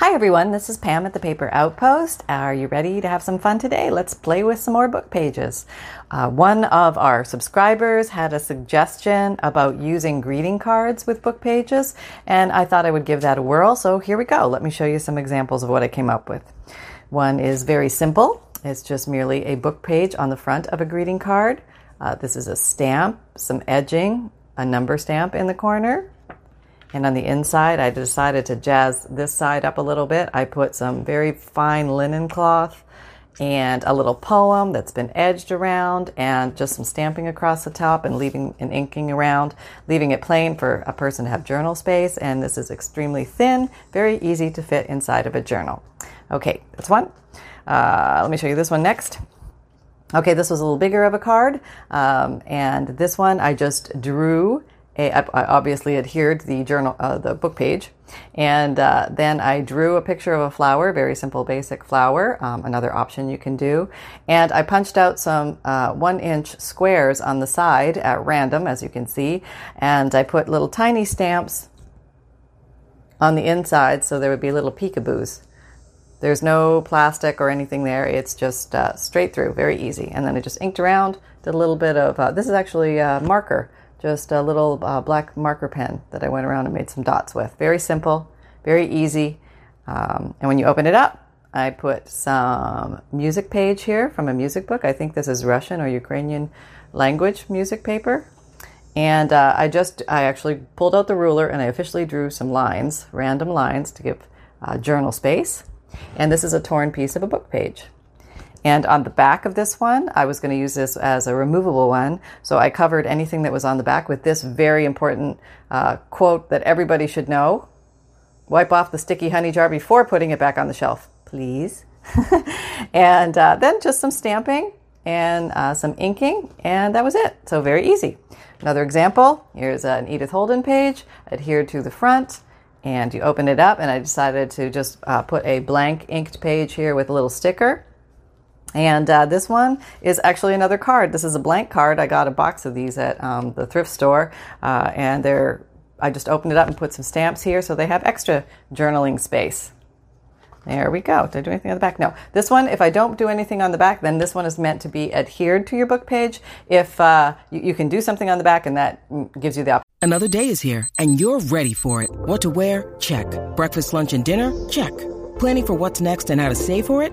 Hi everyone, this is Pam at the Paper Outpost. Are you ready to have some fun today? Let's play with some more book pages. Uh, one of our subscribers had a suggestion about using greeting cards with book pages, and I thought I would give that a whirl. So here we go. Let me show you some examples of what I came up with. One is very simple. It's just merely a book page on the front of a greeting card. Uh, this is a stamp, some edging, a number stamp in the corner, and on the inside, I decided to jazz this side up a little bit. I put some very fine linen cloth and a little poem that's been edged around and just some stamping across the top and leaving and inking around, leaving it plain for a person to have journal space. And this is extremely thin, very easy to fit inside of a journal. Okay, that's one. Uh, let me show you this one next. Okay, this was a little bigger of a card. Um, and this one I just drew I obviously adhered the journal, uh, the book page, and uh, then I drew a picture of a flower, very simple, basic flower. Um, another option you can do, and I punched out some uh, one-inch squares on the side at random, as you can see, and I put little tiny stamps on the inside, so there would be little peekaboos. There's no plastic or anything there. It's just uh, straight through, very easy. And then I just inked around, did a little bit of uh, this is actually a marker just a little uh, black marker pen that I went around and made some dots with. Very simple, very easy. Um, and when you open it up, I put some music page here from a music book. I think this is Russian or Ukrainian language music paper. And uh, I just, I actually pulled out the ruler and I officially drew some lines, random lines to give uh, journal space. And this is a torn piece of a book page. And on the back of this one, I was going to use this as a removable one. So I covered anything that was on the back with this very important uh, quote that everybody should know. Wipe off the sticky honey jar before putting it back on the shelf, please. and uh, then just some stamping and uh, some inking, and that was it. So very easy. Another example here's an Edith Holden page adhered to the front. And you open it up, and I decided to just uh, put a blank inked page here with a little sticker and uh, this one is actually another card. This is a blank card. I got a box of these at um, the thrift store, uh, and they're. I just opened it up and put some stamps here, so they have extra journaling space. There we go. Did I do anything on the back? No. This one, if I don't do anything on the back, then this one is meant to be adhered to your book page. If uh, you, you, can do something on the back, and that gives you the option. Another day is here, and you're ready for it. What to wear? Check. Breakfast, lunch, and dinner? Check. Planning for what's next and how to save for it?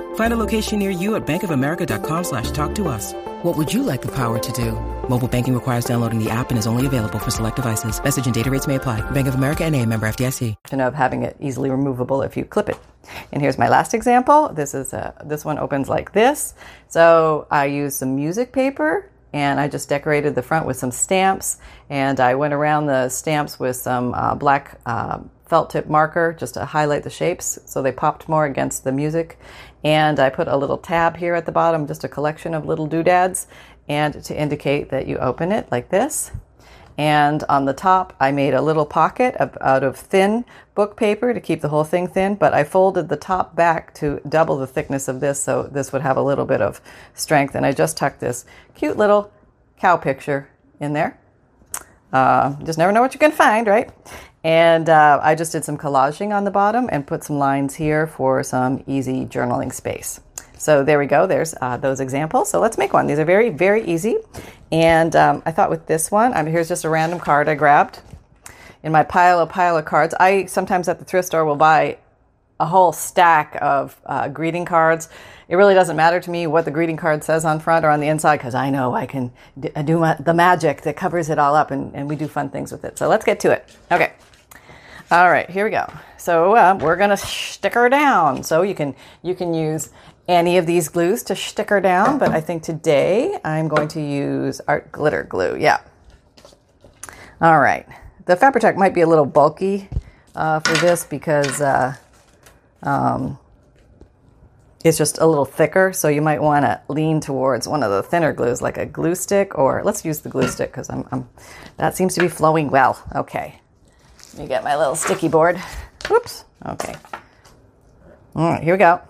Find a location near you at bankofamerica.com slash talk to us. What would you like the power to do? Mobile banking requires downloading the app and is only available for select devices. Message and data rates may apply. Bank of America and a member FDIC. Of having it easily removable if you clip it. And here's my last example. This is a, this one opens like this. So I used some music paper and I just decorated the front with some stamps and I went around the stamps with some uh, black uh, felt tip marker just to highlight the shapes so they popped more against the music. And I put a little tab here at the bottom, just a collection of little doodads and to indicate that you open it like this. And on the top, I made a little pocket of, out of thin book paper to keep the whole thing thin, but I folded the top back to double the thickness of this so this would have a little bit of strength. And I just tucked this cute little cow picture in there. Uh, just never know what you're going to find, right? And uh, I just did some collaging on the bottom and put some lines here for some easy journaling space. So there we go. There's uh, those examples. So let's make one. These are very, very easy. And um, I thought with this one, mean, here's just a random card I grabbed in my pile of pile of cards. I sometimes at the thrift store will buy a whole stack of uh, greeting cards. It really doesn't matter to me what the greeting card says on front or on the inside because I know I can do the magic that covers it all up and, and we do fun things with it. So let's get to it. Okay. All right, here we go. So uh, we're gonna stick her down. So you can you can use any of these glues to stick her down, but I think today I'm going to use art glitter glue. Yeah. All right. The Fabri-Tac might be a little bulky uh, for this because uh, um, it's just a little thicker, so you might want to lean towards one of the thinner glues, like a glue stick, or let's use the glue stick because I'm, I'm, that seems to be flowing well. Okay, me get my little sticky board. Whoops. Okay. All right, here we go.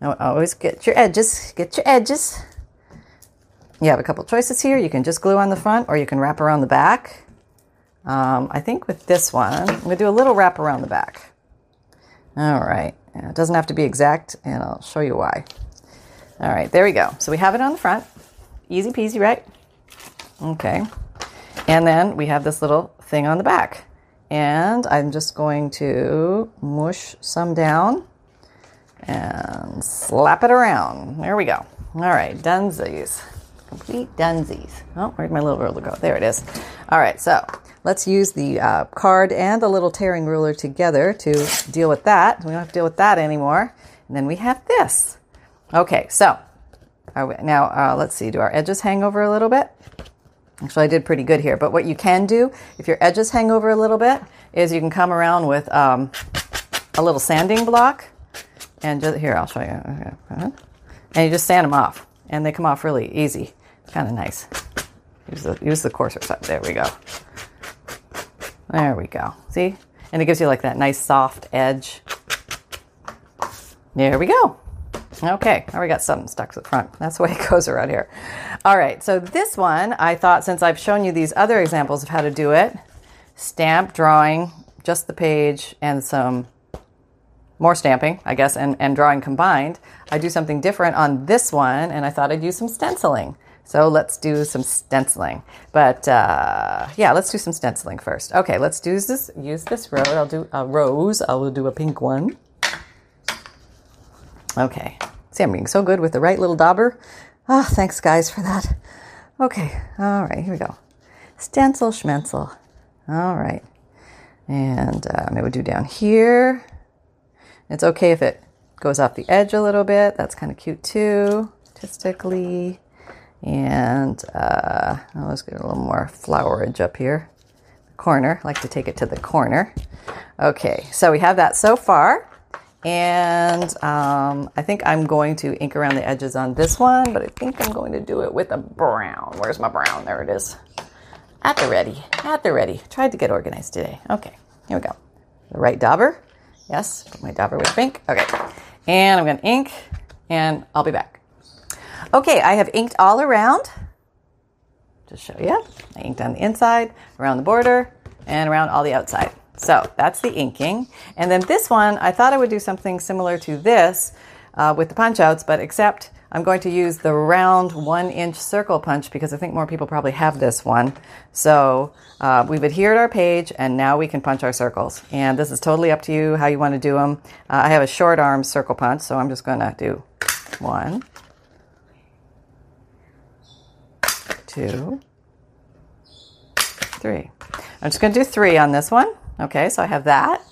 Now, always get your edges. Get your edges. You have a couple choices here. You can just glue on the front or you can wrap around the back. Um, I think with this one, I'm going to do a little wrap around the back. All right. It doesn't have to be exact, and I'll show you why. All right, there we go. So we have it on the front. Easy peasy, right? Okay. And then we have this little thing on the back. And I'm just going to mush some down and slap it around. There we go. All right, dunsies. Complete dunsies. Oh, where'd my little ruler go? There it is. All right, so let's use the uh, card and the little tearing ruler together to deal with that. We don't have to deal with that anymore. And then we have this. Okay, so now uh, let's see. Do our edges hang over a little bit? Actually, I did pretty good here. But what you can do, if your edges hang over a little bit, is you can come around with um, a little sanding block. And just, here, I'll show you. Uh-huh. And you just sand them off. And they come off really easy. Kind of nice. Use the, use the coarser side. There we go. There we go. See? And it gives you like that nice soft edge. There we go. Okay, now we got something stuck to the front. That's the way it goes around here. All right, so this one, I thought since I've shown you these other examples of how to do it, stamp drawing, just the page, and some more stamping, I guess, and, and drawing combined, I do something different on this one, and I thought I'd use some stenciling. So let's do some stenciling. But uh, yeah, let's do some stenciling first. Okay, let's do this. Use this rose. I'll do a rose. I'll do a pink one. Okay. See, I'm being so good with the right little dauber. Ah, oh, thanks, guys, for that. Okay. All right, here we go. Stencil schmencil. All right. And uh, maybe we'll do down here. It's okay if it goes off the edge a little bit. That's kind of cute too, artistically. And uh, let's get a little more flower edge up here. Corner. I like to take it to the corner. Okay, so we have that so far. And um, I think I'm going to ink around the edges on this one, but I think I'm going to do it with a brown. Where's my brown? There it is. At the ready. At the ready. Tried to get organized today. Okay, here we go. The right dauber. Yes, put my dauber with pink. Okay. And I'm going to ink, and I'll be back. Okay, I have inked all around. Just show you. I inked on the inside, around the border, and around all the outside. So that's the inking. And then this one, I thought I would do something similar to this uh, with the punch outs, but except I'm going to use the round one inch circle punch because I think more people probably have this one. So uh, we've adhered our page and now we can punch our circles. And this is totally up to you how you want to do them. Uh, I have a short arm circle punch, so I'm just going to do one, two, three. I'm just going to do three on this one. Okay, so I have that.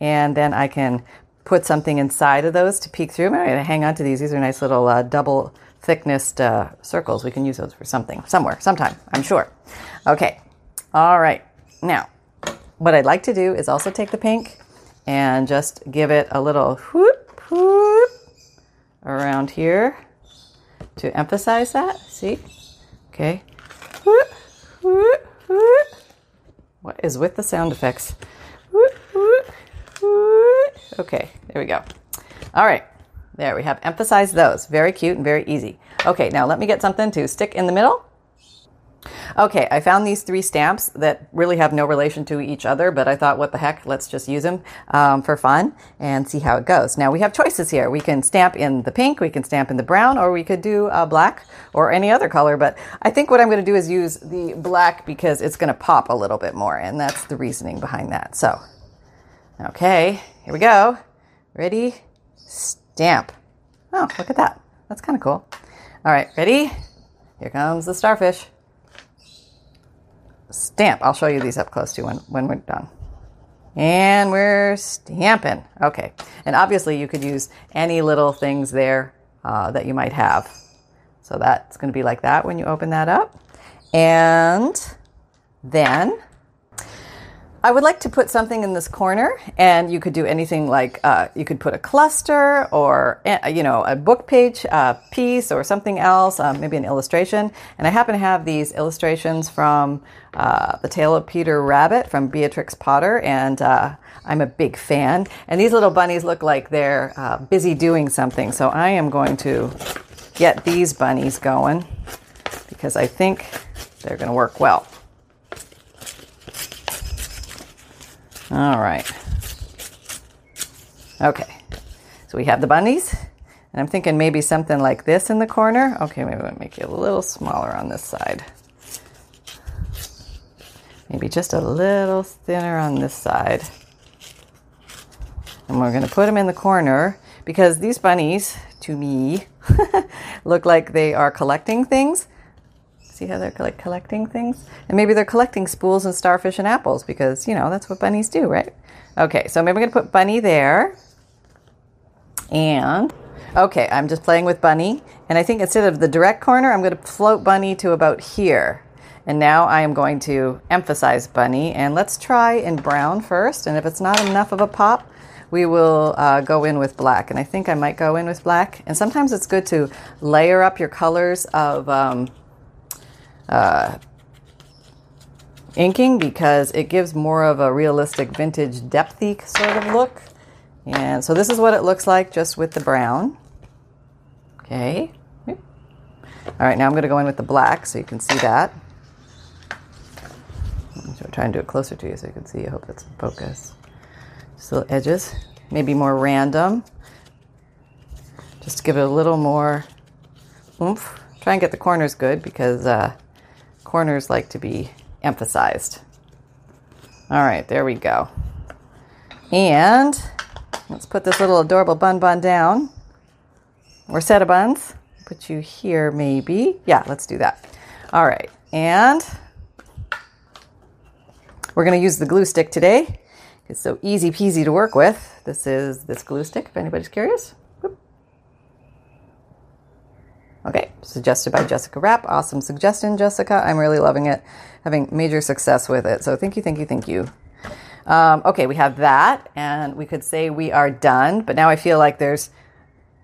And then I can put something inside of those to peek through. I'm going to hang on to these. These are nice little uh, double thickness uh, circles. We can use those for something, somewhere, sometime, I'm sure. Okay, all right. Now, what I'd like to do is also take the pink and just give it a little whoop, whoop around here to emphasize that. See? Okay. Whoop, whoop, whoop. What is with the sound effects? Okay, there we go. All right, there we have emphasized those. Very cute and very easy. Okay, now let me get something to stick in the middle. Okay, I found these three stamps that really have no relation to each other, but I thought, what the heck, let's just use them um, for fun and see how it goes. Now we have choices here. We can stamp in the pink, we can stamp in the brown, or we could do uh, black or any other color, but I think what I'm going to do is use the black because it's going to pop a little bit more, and that's the reasoning behind that. So, okay, here we go. Ready? Stamp. Oh, look at that. That's kind of cool. All right, ready? Here comes the starfish stamp. I'll show you these up close too when, when we're done. And we're stamping. Okay. And obviously you could use any little things there uh, that you might have. So that's going to be like that when you open that up. And then I would like to put something in this corner, and you could do anything like uh, you could put a cluster or uh, you know a book page uh, piece or something else, um, maybe an illustration. And I happen to have these illustrations from uh, The Tale of Peter Rabbit from Beatrix Potter, and uh, I'm a big fan. And these little bunnies look like they're uh, busy doing something, so I am going to get these bunnies going because I think they're going to work well. All right. Okay. So we have the bunnies. And I'm thinking maybe something like this in the corner. Okay, maybe I'll make it a little smaller on this side. Maybe just a little thinner on this side. And we're going to put them in the corner because these bunnies, to me, look like they are collecting things. See how they're like collecting things? And maybe they're collecting spools and starfish and apples because, you know, that's what bunnies do, right? Okay, so maybe I'm going to put Bunny there. And, okay, I'm just playing with Bunny. And I think instead of the direct corner, I'm going to float Bunny to about here. And now I am going to emphasize Bunny. And let's try in brown first. And if it's not enough of a pop, we will uh, go in with black. And I think I might go in with black. And sometimes it's good to layer up your colors of um, uh, inking because it gives more of a realistic vintage depthy sort of look. And so this is what it looks like just with the brown. Okay. All right, now I'm going to go in with the black so you can see that. I'm trying to do it closer to you so you can see. I hope that's in focus. Just little edges, maybe more random. Just to give it a little more oomph. Try and get the corners good because uh, corners like to be emphasized. All right, there we go. And let's put this little adorable bun bun down. Or set of buns. Put you here maybe. Yeah, let's do that. All right, and we're going to use the glue stick today. It's so easy peasy to work with. This is this glue stick, if anybody's curious. Okay, suggested by Jessica Rapp. Awesome suggestion, Jessica. I'm really loving it. Having major success with it. So thank you, thank you, thank you. Um, okay, we have that, and we could say we are done. But now I feel like there's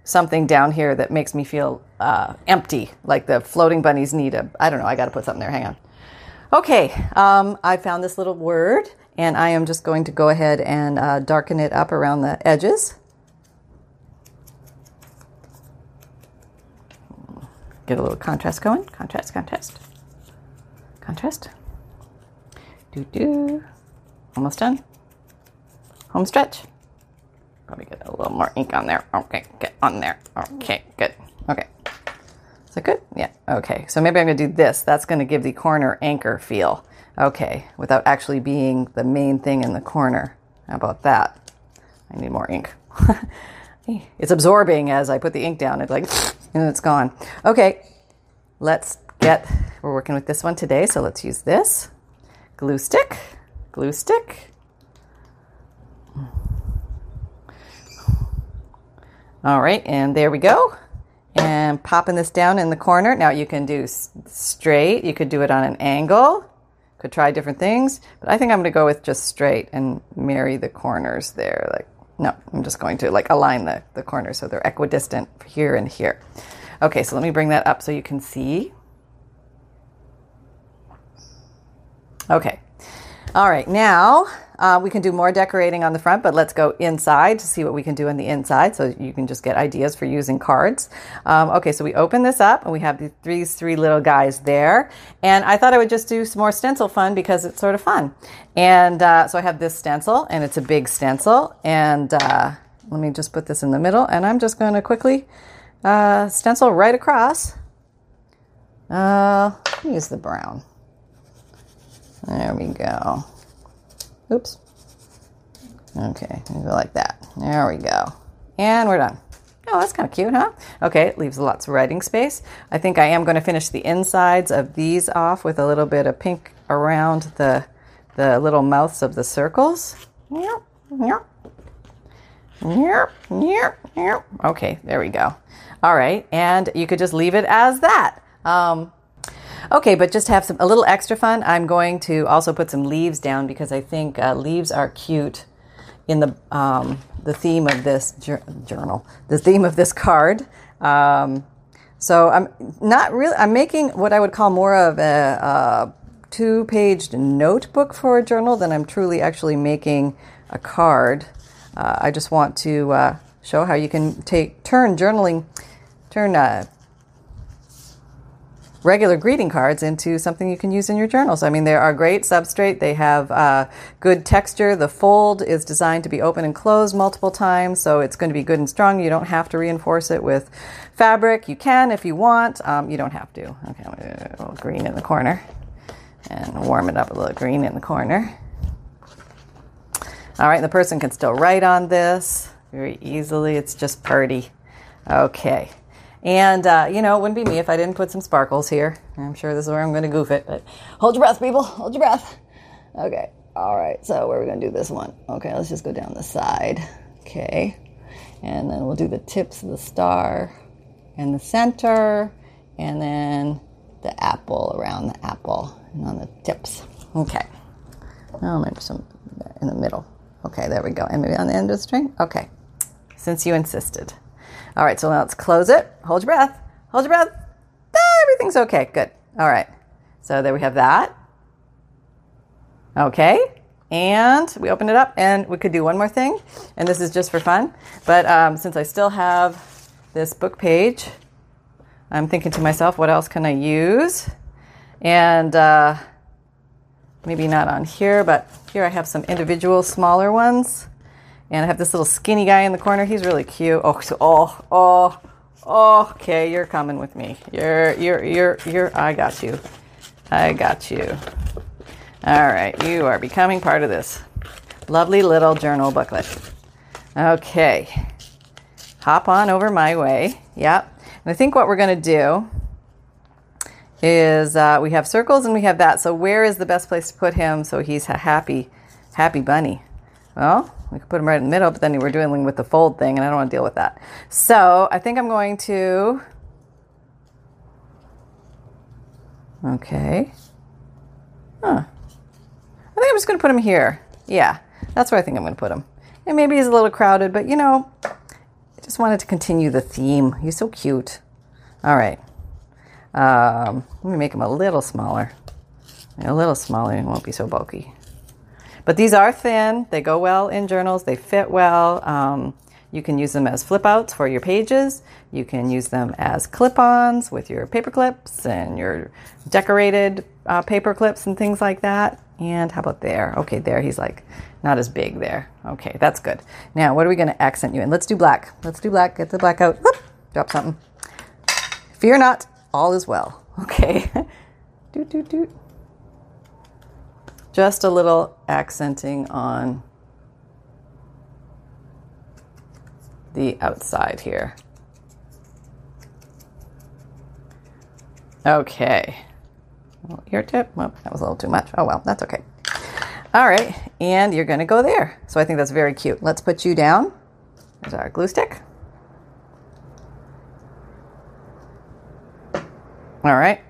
something down here that makes me feel uh, empty, like the floating bunnies need a. I don't know. I got to put something there. Hang on. Okay, um, I found this little word, and I am just going to go ahead and uh, darken it up around the edges. Get a little contrast going. Contrast, contrast, contrast. Do do. Almost done. Home stretch. Probably get a little more ink on there. Okay, get on there. Okay, good. Okay. Is that good? Yeah. Okay. So maybe I'm to do this. That's to give the corner anchor feel. Okay. Without actually being the main thing in the corner. How about that? I need more ink. it's absorbing as I put the ink down. It's like and it's gone. Okay, let's get, we're working with this one today, so let's use this. Glue stick, glue stick. All right, and there we go. And popping this down in the corner. Now you can do straight, you could do it on an angle, could try different things, but I think I'm to go with just straight and marry the corners there, like no, I'm just going to like align the, the corners so they're equidistant here and here. Okay, so let me bring that up so you can see. Okay. All right, now uh, we can do more decorating on the front, but let's go inside to see what we can do on the inside so you can just get ideas for using cards. Um, okay, so we open this up and we have these three little guys there. And I thought I would just do some more stencil fun because it's sort of fun. And uh, so I have this stencil and it's a big stencil. And uh, let me just put this in the middle and I'm just going to quickly uh, stencil right across. Uh, use the brown. There we go. Oops. Okay, go like that. There we go. And we're done. Oh, that's kind of cute, huh? Okay, it leaves lots of writing space. I think I am going to finish the insides of these off with a little bit of pink around the the little mouths of the circles. Yep, yep, yep, yep, yep. Okay, there we go. All right, and you could just leave it as that. Um, Okay, but just have some a little extra fun. I'm going to also put some leaves down because I think uh, leaves are cute in the um, the theme of this jur- journal, the theme of this card. Um, so I'm not really. I'm making what I would call more of a, a two-page notebook for a journal than I'm truly actually making a card. Uh, I just want to uh, show how you can take turn journaling, turn uh, regular greeting cards into something you can use in your journals. I mean, they are great substrate. They have uh, good texture. The fold is designed to be open and closed multiple times, so it's going to be good and strong. You don't have to reinforce it with fabric. You can if you want. Um, you don't have to. Okay, I'm gonna do a little green in the corner and warm it up a little green in the corner. All right, the person can still write on this very easily. It's just pretty. Okay. And, uh, you know, it wouldn't be me if I didn't put some sparkles here. I'm sure this is where I'm going to goof it, but hold your breath, people. Hold your breath. Okay. All right. So, where are we going to do this one? Okay. Let's just go down the side. Okay. And then we'll do the tips of the star and the center, and then the apple around the apple and on the tips. Okay. Oh, maybe some in the middle. Okay, there we go. And maybe on the end of the string? Okay. Since you insisted. All right, so now let's close it. Hold your breath. Hold your breath. Ah, everything's okay. Good. All right. So there we have that. Okay. And we open it up, and we could do one more thing. And this is just for fun. But um, since I still have this book page, I'm thinking to myself, what else can I use? And uh, maybe not on here, but here I have some individual smaller ones. And I have this little skinny guy in the corner. He's really cute. Oh, oh, oh, oh, okay, you're coming with me. You're, you're, you're, you're, I got you. I got you. All right, you are becoming part of this lovely little journal booklet. Okay, hop on over my way. Yep. And I think what we're going to do is uh, we have circles and we have that. So where is the best place to put him so he's a happy, happy bunny? Well, we could put them right in the middle, but then we're dealing with the fold thing, and I don't want to deal with that. So I think I'm going to. Okay. Huh. I think I'm just going to put him here. Yeah, that's where I think I'm going to put him. And maybe he's a little crowded, but you know, I just wanted to continue the theme. He's so cute. All right. Um, let me make him a little smaller. A little smaller and won't be so bulky. But these are thin. They go well in journals. They fit well. Um, you can use them as flip outs for your pages. You can use them as clip ons with your paper clips and your decorated uh, paper clips and things like that. And how about there? Okay, there he's like not as big there. Okay, that's good. Now, what are we going to accent you in? Let's do black. Let's do black. Get the black out. Whoop, drop something. Fear not, all is well. Okay. doot, doot, doot just a little accenting on the outside here. Okay. Ear tip. Well, that was a little too much. Oh well, that's okay. All right, and you're going to go there. So I think that's very cute. Let's put you down. There's our glue stick. All right.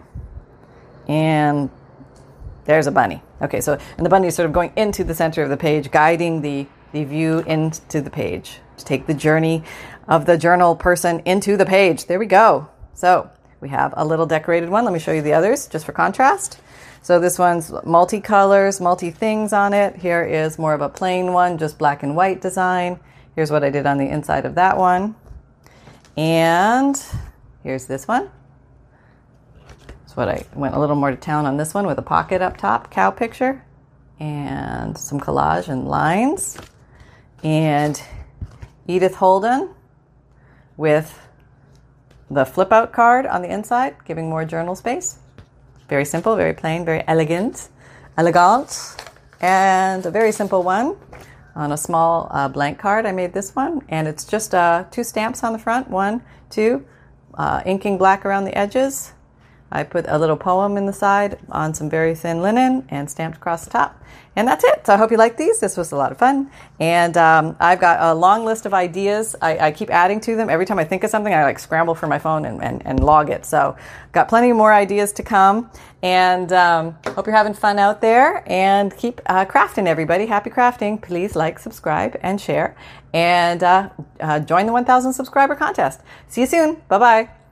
There's a bunny. Okay, so and the bunny is sort of going into the center of the page, guiding the, the view into the page to take the journey of the journal person into the page. There we go. So we have a little decorated one. Let me show you the others just for contrast. So this one's multi-colors, multi-things on it. Here is more of a plain one, just black and white design. Here's what I did on the inside of that one. And here's this one what I went a little more to town on this one with a pocket up top, cow picture, and some collage and lines. And Edith Holden with the flip out card on the inside, giving more journal space. Very simple, very plain, very elegant, elegant, and a very simple one on a small uh, blank card. I made this one, and it's just uh, two stamps on the front, one, two, uh, inking black around the edges, I put a little poem in the side on some very thin linen and stamped across the top. And that's it. So I hope you like these. This was a lot of fun. And um, I've got a long list of ideas. I, I, keep adding to them. Every time I think of something, I like scramble for my phone and, and, and log it. So got plenty more ideas to come. And um, hope you're having fun out there. And keep uh, crafting, everybody. Happy crafting. Please like, subscribe, and share. And uh, uh, join the 1,000 subscriber contest. See you soon. Bye bye.